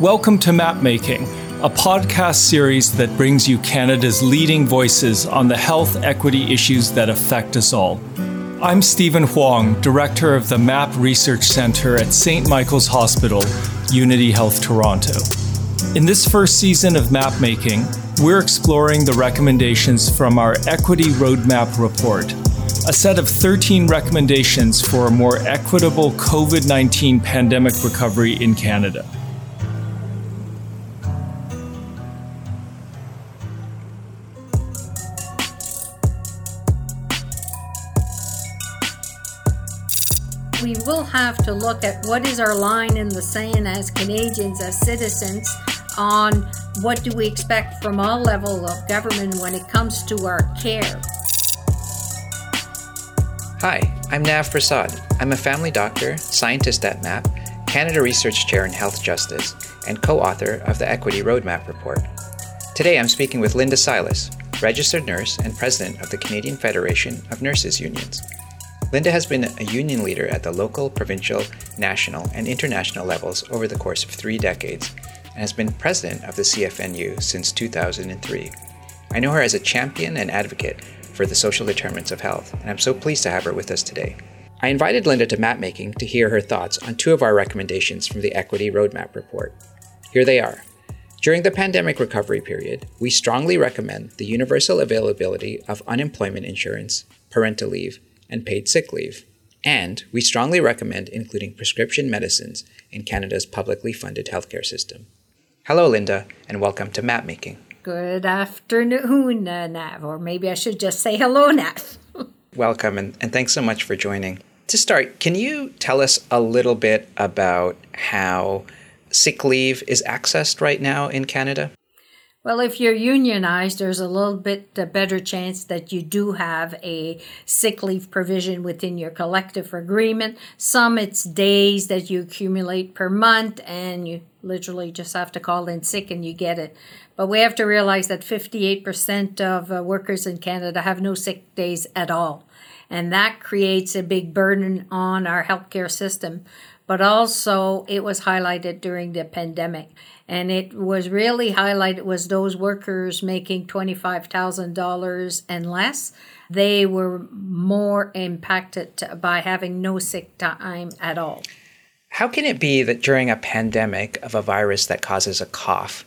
Welcome to Mapmaking, a podcast series that brings you Canada's leading voices on the health equity issues that affect us all. I'm Stephen Hwang, Director of the MAP Research Centre at St. Michael's Hospital, Unity Health Toronto. In this first season of Mapmaking, we're exploring the recommendations from our Equity Roadmap report, a set of 13 recommendations for a more equitable COVID 19 pandemic recovery in Canada. We will have to look at what is our line in the sand as Canadians, as citizens, on what do we expect from all level of government when it comes to our care. Hi, I'm Nav Persaud. I'm a family doctor, scientist at MAP, Canada Research Chair in Health Justice, and co author of the Equity Roadmap Report. Today I'm speaking with Linda Silas, registered nurse and president of the Canadian Federation of Nurses Unions. Linda has been a union leader at the local, provincial, national, and international levels over the course of three decades and has been president of the CFNU since 2003. I know her as a champion and advocate for the social determinants of health, and I'm so pleased to have her with us today. I invited Linda to mapmaking to hear her thoughts on two of our recommendations from the Equity Roadmap Report. Here they are. During the pandemic recovery period, we strongly recommend the universal availability of unemployment insurance, parental leave, and paid sick leave. And we strongly recommend including prescription medicines in Canada's publicly funded healthcare system. Hello, Linda, and welcome to Mapmaking. Good afternoon, uh, Nav, or maybe I should just say hello, Nav. welcome, and, and thanks so much for joining. To start, can you tell us a little bit about how sick leave is accessed right now in Canada? Well, if you're unionized, there's a little bit a better chance that you do have a sick leave provision within your collective agreement. Some it's days that you accumulate per month, and you literally just have to call in sick and you get it. But we have to realize that 58% of uh, workers in Canada have no sick days at all. And that creates a big burden on our healthcare system. But also, it was highlighted during the pandemic. And it was really highlighted was those workers making $25,000 and less. They were more impacted by having no sick time at all. How can it be that during a pandemic of a virus that causes a cough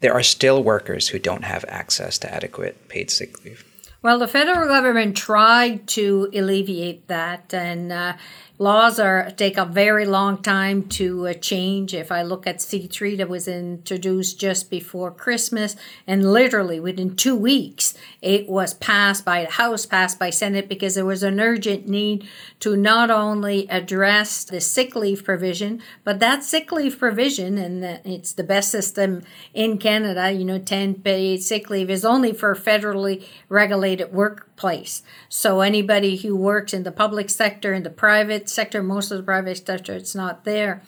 there are still workers who don't have access to adequate paid sick leave well, the federal government tried to alleviate that, and uh, laws are take a very long time to uh, change. If I look at C3 that was introduced just before Christmas, and literally within two weeks, it was passed by the House, passed by Senate, because there was an urgent need to not only address the sick leave provision, but that sick leave provision, and it's the best system in Canada, you know, 10 paid sick leave is only for federally regulated workplace. So anybody who works in the public sector, in the private sector, most of the private sector, it's not there.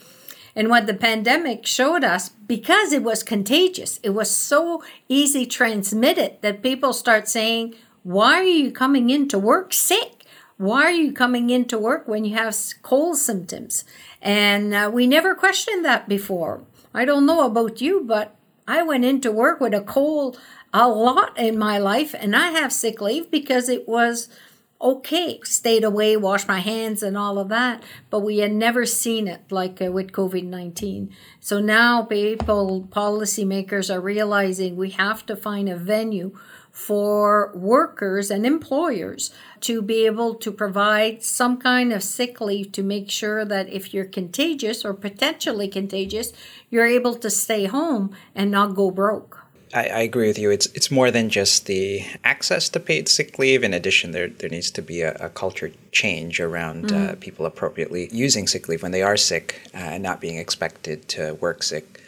And what the pandemic showed us, because it was contagious, it was so easy transmitted that people start saying, Why are you coming into work sick? Why are you coming into work when you have cold symptoms? And uh, we never questioned that before. I don't know about you, but I went into work with a cold a lot in my life, and I have sick leave because it was okay, stayed away, washed my hands, and all of that. But we had never seen it like uh, with COVID 19. So now people, policymakers are realizing we have to find a venue for workers and employers to be able to provide some kind of sick leave to make sure that if you're contagious or potentially contagious, you're able to stay home and not go broke. I, I, agree with you. It's it's more than just the access to paid sick leave. In addition, there there needs to be a, a culture change around uh, mm-hmm. uh, people appropriately using sick leave when they are sick uh, and not being expected to work sick.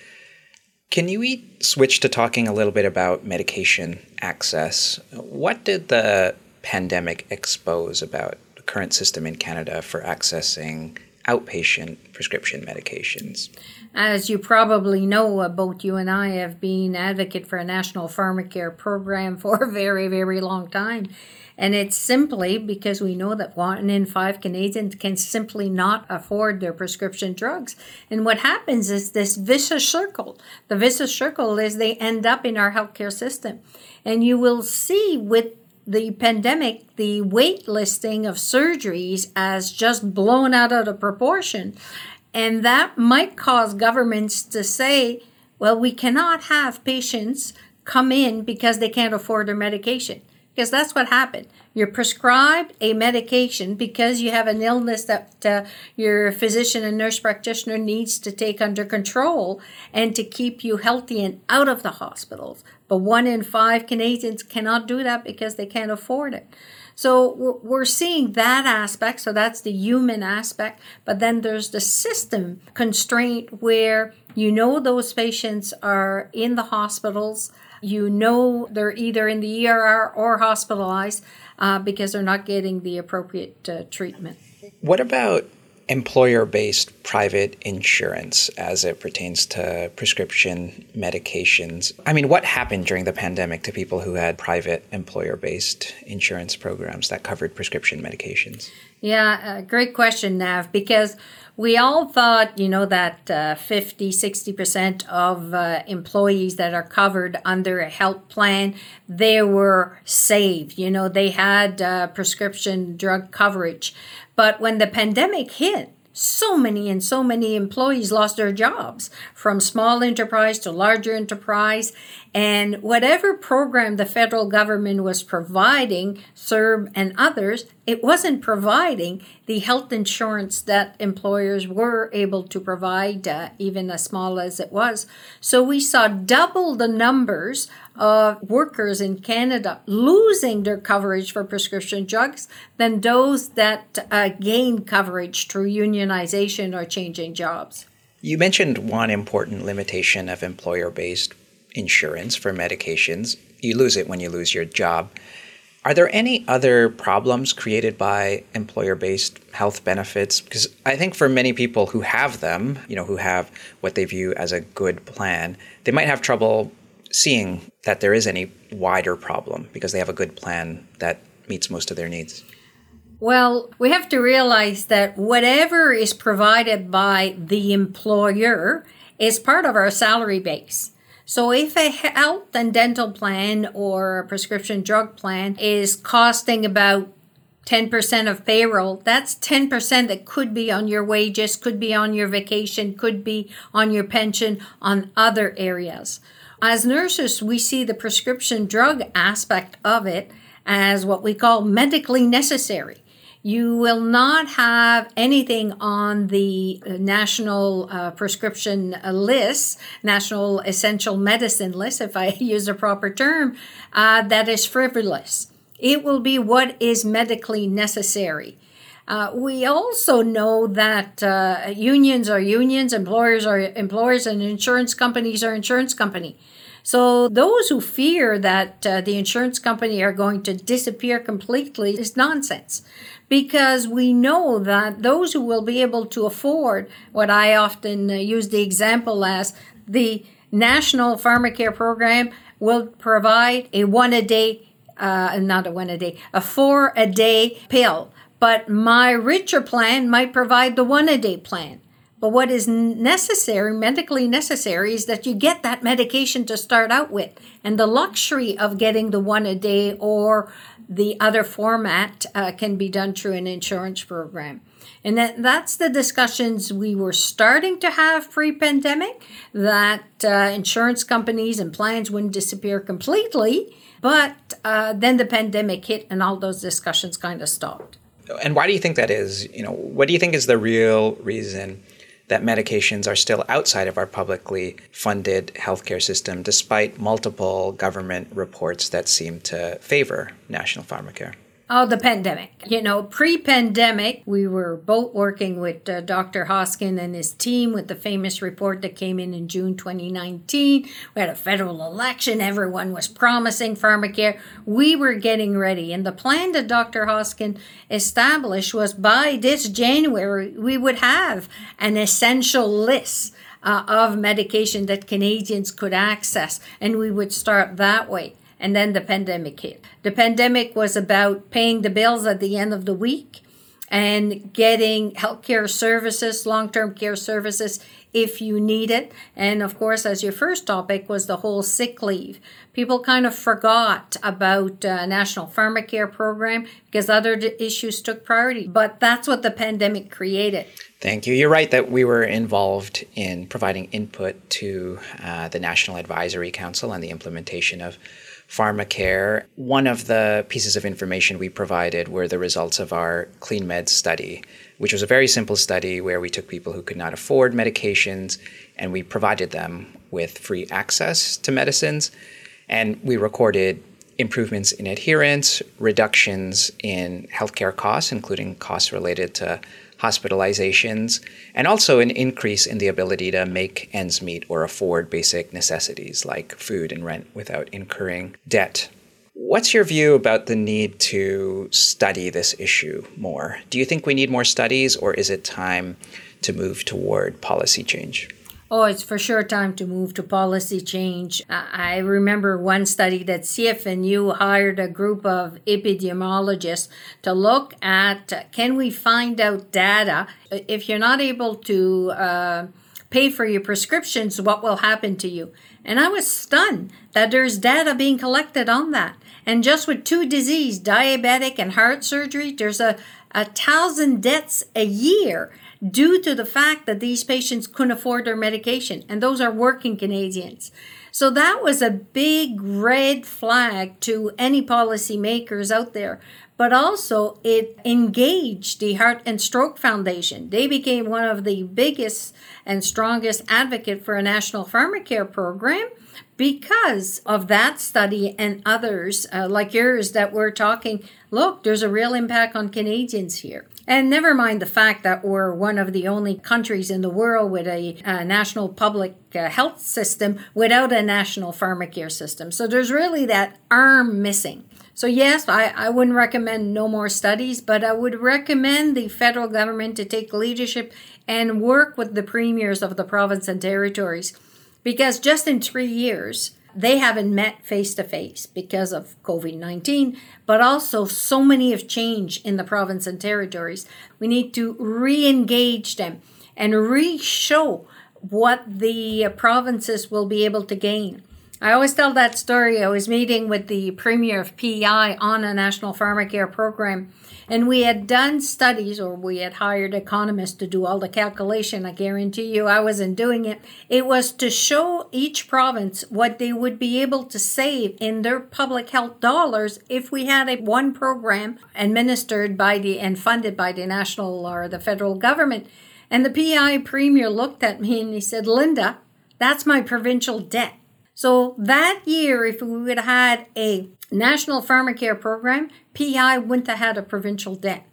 Can you switch to talking a little bit about medication access? What did the pandemic expose about the current system in Canada for accessing outpatient prescription medications? As you probably know, uh, both you and I have been advocate for a national pharmacare program for a very, very long time. And it's simply because we know that one in five Canadians can simply not afford their prescription drugs. And what happens is this vicious circle. The vicious circle is they end up in our healthcare system. And you will see with the pandemic, the wait listing of surgeries has just blown out of the proportion. And that might cause governments to say, well, we cannot have patients come in because they can't afford their medication because that's what happened. You're prescribed a medication because you have an illness that uh, your physician and nurse practitioner needs to take under control and to keep you healthy and out of the hospitals. But one in five Canadians cannot do that because they can't afford it. So we're seeing that aspect. So that's the human aspect. But then there's the system constraint where you know those patients are in the hospitals you know they're either in the ER or hospitalized uh, because they're not getting the appropriate uh, treatment. What about employer based private insurance as it pertains to prescription medications? I mean, what happened during the pandemic to people who had private employer based insurance programs that covered prescription medications? Yeah, uh, great question, Nav, because we all thought, you know, that uh, 50, 60% of uh, employees that are covered under a health plan, they were saved. You know, they had uh, prescription drug coverage. But when the pandemic hit, so many and so many employees lost their jobs from small enterprise to larger enterprise. And whatever program the federal government was providing CERB and others it wasn't providing the health insurance that employers were able to provide uh, even as small as it was. So we saw double the numbers of workers in Canada losing their coverage for prescription drugs than those that uh, gained coverage through unionization or changing jobs. You mentioned one important limitation of employer based insurance for medications. You lose it when you lose your job. Are there any other problems created by employer based health benefits? Because I think for many people who have them, you know, who have what they view as a good plan, they might have trouble seeing that there is any wider problem because they have a good plan that meets most of their needs? Well, we have to realize that whatever is provided by the employer is part of our salary base. So if a health and dental plan or a prescription drug plan is costing about 10% of payroll, that's 10% that could be on your wages, could be on your vacation, could be on your pension, on other areas. As nurses, we see the prescription drug aspect of it as what we call medically necessary. You will not have anything on the uh, national uh, prescription list, national essential medicine list, if I use a proper term, uh, that is frivolous. It will be what is medically necessary. Uh, we also know that uh, unions are unions, employers are employers, and insurance companies are insurance company. So those who fear that uh, the insurance company are going to disappear completely is nonsense, because we know that those who will be able to afford what I often uh, use the example as the national pharmacare program will provide a one a day, uh, not a one a day, a four a day pill but my richer plan might provide the one a day plan. But what is necessary, medically necessary, is that you get that medication to start out with. And the luxury of getting the one a day or the other format uh, can be done through an insurance program. And that, that's the discussions we were starting to have pre pandemic that uh, insurance companies and plans wouldn't disappear completely. But uh, then the pandemic hit and all those discussions kind of stopped and why do you think that is? You know, what do you think is the real reason that medications are still outside of our publicly funded healthcare system, despite multiple government reports that seem to favor national pharmacare? Oh, the pandemic. You know, pre pandemic, we were both working with uh, Dr. Hoskins and his team with the famous report that came in in June 2019. We had a federal election. Everyone was promising pharmacare. We were getting ready. And the plan that Dr. Hoskins established was by this January, we would have an essential list. Uh, of medication that Canadians could access, and we would start that way and then the pandemic hit. The pandemic was about paying the bills at the end of the week and getting healthcare services, long term care services if you need it. And of course, as your first topic was the whole sick leave. People kind of forgot about uh, National Pharmacare program because other issues took priority. But that's what the pandemic created. Thank you. You're right that we were involved in providing input to uh, the National Advisory Council on the implementation of pharmacare. One of the pieces of information we provided were the results of our Clean Med study, which was a very simple study where we took people who could not afford medications and we provided them with free access to medicines. And we recorded improvements in adherence, reductions in healthcare costs, including costs related to hospitalizations, and also an increase in the ability to make ends meet or afford basic necessities like food and rent without incurring debt. What's your view about the need to study this issue more? Do you think we need more studies, or is it time to move toward policy change? Oh, it's for sure time to move to policy change. I remember one study that CFNU hired a group of epidemiologists to look at can we find out data if you're not able to uh, pay for your prescriptions, what will happen to you? And I was stunned that there's data being collected on that. And just with two diseases, diabetic and heart surgery, there's a, a thousand deaths a year due to the fact that these patients couldn't afford their medication, and those are working Canadians. So that was a big red flag to any policymakers out there. But also, it engaged the Heart and Stroke Foundation. They became one of the biggest and strongest advocate for a national pharmacare program because of that study and others uh, like yours that we're talking look there's a real impact on canadians here. And never mind the fact that we're one of the only countries in the world with a, a national public uh, health system without a national pharmacare system. So there's really that arm missing. So, yes, I, I wouldn't recommend no more studies, but I would recommend the federal government to take leadership and work with the premiers of the province and territories because just in three years, they haven't met face to face because of COVID 19, but also so many have changed in the province and territories. We need to re engage them and re show what the provinces will be able to gain. I always tell that story. I was meeting with the premier of PEI on a national pharmacare program, and we had done studies, or we had hired economists to do all the calculation. I guarantee you, I wasn't doing it. It was to show each province what they would be able to save in their public health dollars if we had a one program administered by the and funded by the national or the federal government. And the PEI premier looked at me and he said, "Linda, that's my provincial debt." So that year, if we would have had a national pharmacare program, PEI wouldn't have had a provincial debt.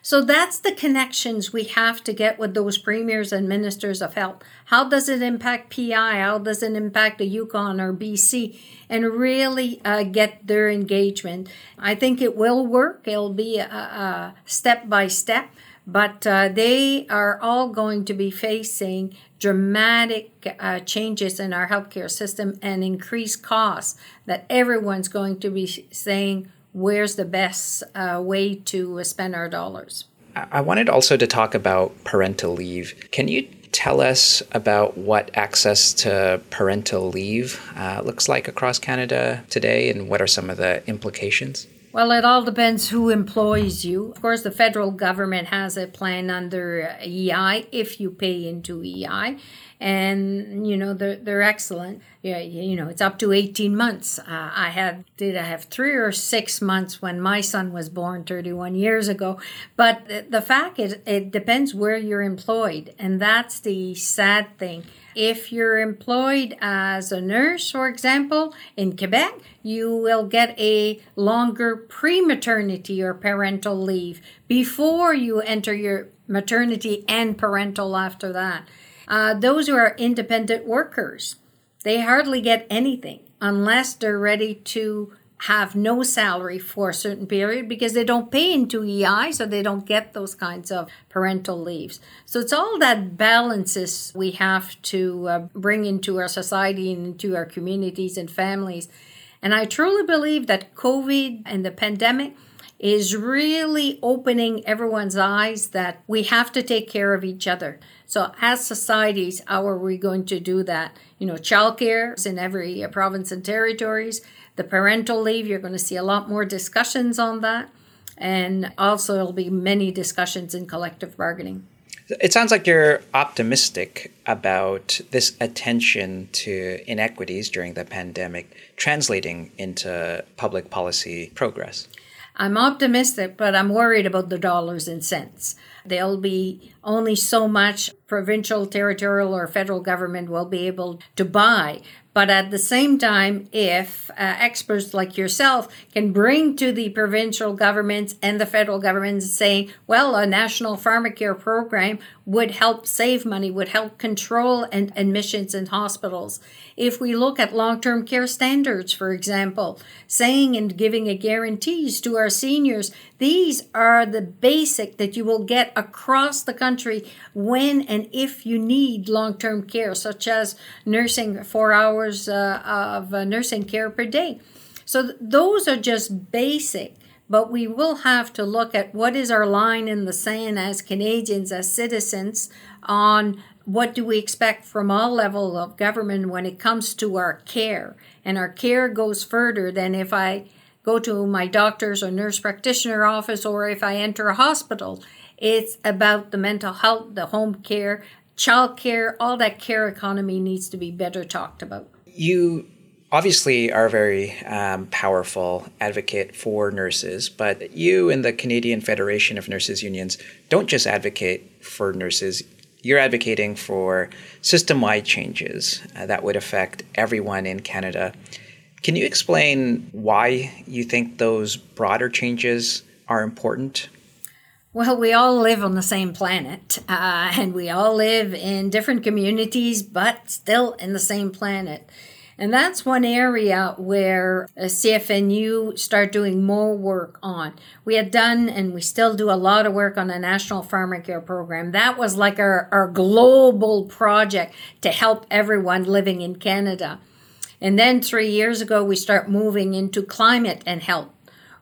So that's the connections we have to get with those premiers and ministers of health. How does it impact PEI? How does it impact the Yukon or BC? And really uh, get their engagement. I think it will work. It'll be a, a step by step, but uh, they are all going to be facing dramatic uh, changes in our healthcare system and increased costs that everyone's going to be saying where's the best uh, way to spend our dollars. I wanted also to talk about parental leave. Can you tell us about what access to parental leave uh, looks like across Canada today and what are some of the implications? Well, it all depends who employs you. Of course, the federal government has a plan under EI if you pay into EI, and you know they're they're excellent. Yeah, you know it's up to eighteen months. Uh, I had did I have three or six months when my son was born thirty one years ago, but the fact is it depends where you're employed, and that's the sad thing if you're employed as a nurse, for example, in Quebec, you will get a longer pre maternity or parental leave before you enter your maternity and parental after that. Uh, those who are independent workers, they hardly get anything unless they're ready to have no salary for a certain period because they don't pay into EI, so they don't get those kinds of parental leaves. So it's all that balances we have to uh, bring into our society and into our communities and families. And I truly believe that COVID and the pandemic is really opening everyone's eyes that we have to take care of each other. So, as societies, how are we going to do that? You know, childcare is in every province and territories. The parental leave, you're going to see a lot more discussions on that. And also, there'll be many discussions in collective bargaining. It sounds like you're optimistic about this attention to inequities during the pandemic translating into public policy progress. I'm optimistic, but I'm worried about the dollars and cents. There'll be only so much provincial, territorial, or federal government will be able to buy. But at the same time, if uh, experts like yourself can bring to the provincial governments and the federal governments saying, well, a national pharmacare program would help save money, would help control and admissions in hospitals. If we look at long term care standards, for example, saying and giving a guarantees to our seniors, these are the basic that you will get across the country when and if you need long term care, such as nursing four hours uh, of uh, nursing care per day. So th- those are just basic, but we will have to look at what is our line in the sand as Canadians, as citizens, on what do we expect from all level of government when it comes to our care. And our care goes further than if I go to my doctor's or nurse practitioner office or if I enter a hospital. It's about the mental health, the home care, child care, all that care economy needs to be better talked about. You obviously are a very um, powerful advocate for nurses, but you and the Canadian Federation of Nurses Unions don't just advocate for nurses. You're advocating for system wide changes uh, that would affect everyone in Canada. Can you explain why you think those broader changes are important? Well, we all live on the same planet, uh, and we all live in different communities, but still in the same planet. And that's one area where CFNU start doing more work on. We had done and we still do a lot of work on the national pharmacare program. That was like our, our global project to help everyone living in Canada. And then three years ago, we start moving into climate and health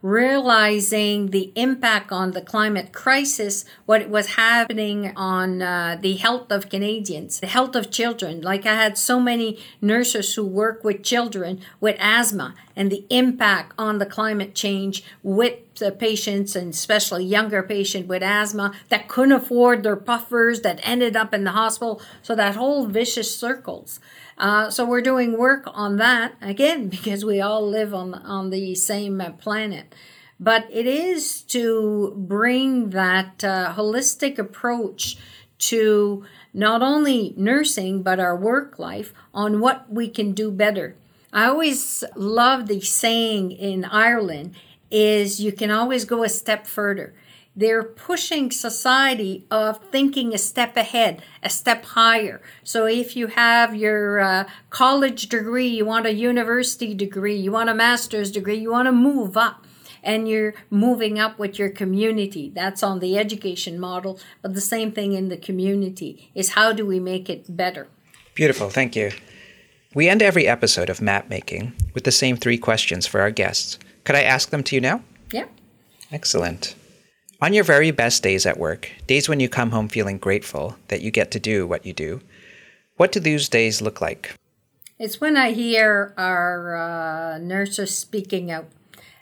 realizing the impact on the climate crisis, what was happening on uh, the health of Canadians, the health of children. Like I had so many nurses who work with children with asthma and the impact on the climate change with the patients and especially younger patient with asthma that couldn't afford their puffers that ended up in the hospital. So that whole vicious circles. Uh, so we're doing work on that again because we all live on on the same uh, planet. But it is to bring that uh, holistic approach to not only nursing but our work life on what we can do better. I always love the saying in Ireland is you can always go a step further they're pushing society of thinking a step ahead, a step higher. So if you have your uh, college degree, you want a university degree, you want a master's degree, you want to move up and you're moving up with your community. That's on the education model, but the same thing in the community is how do we make it better? Beautiful, thank you. We end every episode of map making with the same three questions for our guests. Could I ask them to you now? Yeah. Excellent. On your very best days at work, days when you come home feeling grateful that you get to do what you do, what do those days look like? It's when I hear our uh, nurses speaking out.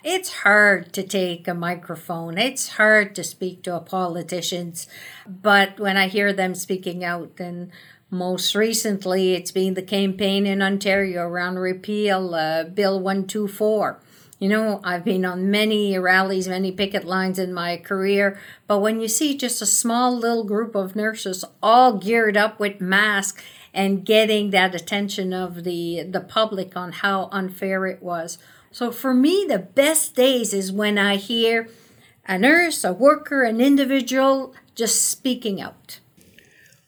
It's hard to take a microphone. It's hard to speak to politicians, but when I hear them speaking out, and most recently it's been the campaign in Ontario around repeal uh, Bill 124 You know, I've been on many rallies, many picket lines in my career, but when you see just a small little group of nurses all geared up with masks and getting that attention of the the public on how unfair it was. So for me the best days is when I hear a nurse, a worker, an individual just speaking out.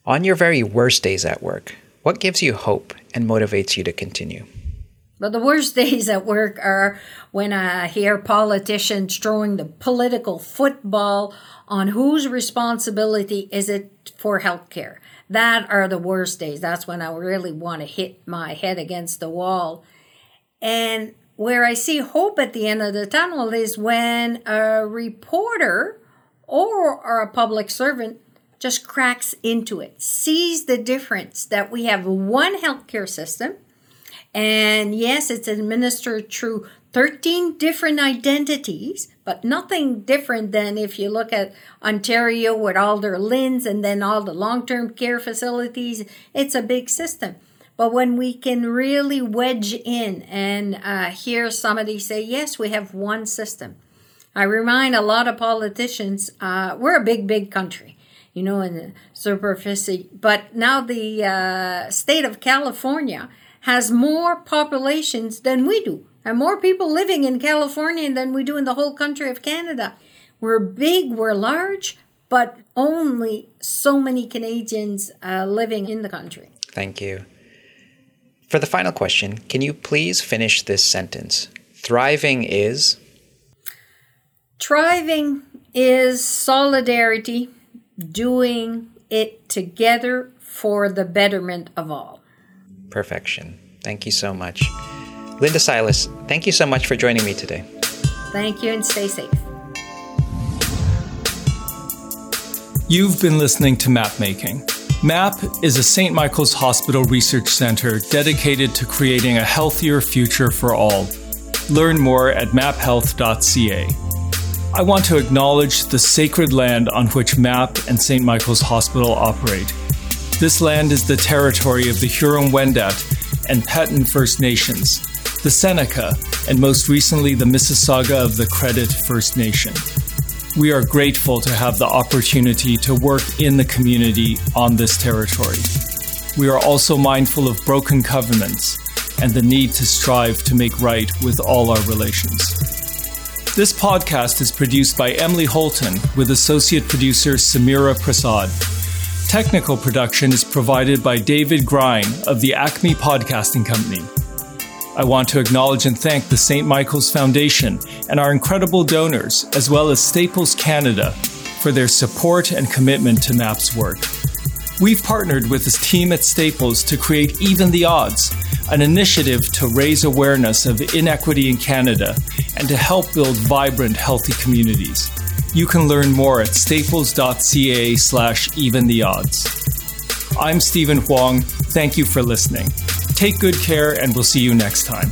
On your very worst days at work, what gives you hope and motivates you to continue? But the worst days at work are when I hear politicians throwing the political football on whose responsibility is it for healthcare. That are the worst days. That's when I really want to hit my head against the wall. And where I see hope at the end of the tunnel is when a reporter or, a public servant just cracks into it, sees the difference that we have one healthcare system and yes, it's administered through 13 different identities, but nothing different than if you look at Ontario with all their LHINs and then all the long term care facilities. It's a big system. But when we can really wedge in and uh, hear somebody say, yes, we have one system. I remind a lot of politicians, uh, we're a big, big country you know, in the superficie. But now the uh, state of California has more populations than we do, and more people living in California than we do in the whole country of Canada. We're big, we're large, but only so many Canadians uh, living in the country. Thank you. For the final question, can you please finish this sentence? Thriving is? Thriving is solidarity, doing it together for the betterment of all perfection. Thank you so much. Linda Silas, thank you so much for joining me today. Thank you and stay safe. You've been listening to Map Making. MAP is a St. Michael's Hospital research center dedicated to creating a healthier future for all. Learn more at maphealth.ca. I want to acknowledge the sacred land on which MAP and St. Michael's Hospital operate. This land is the territory of the Huron-Wendat and Petun First Nations, the Seneca, and most recently the Mississauga of the Credit First Nation. We are grateful to have the opportunity to work in the community on this territory. We are also mindful of broken covenants and the need to strive to make right with all our relations. This podcast is produced by Emily Holton with associate producer Samira Prasad. Technical production is provided by David Grine of the Acme Podcasting Company. I want to acknowledge and thank the St. Michael's Foundation and our incredible donors, as well as Staples Canada, for their support and commitment to MAP's work. We've partnered with this team at Staples to create Even the Odds, an initiative to raise awareness of inequity in Canada and to help build vibrant, healthy communities. You can learn more at staples.ca slash even the odds. I'm Stephen Hwang. Thank you for listening. Take good care, and we'll see you next time.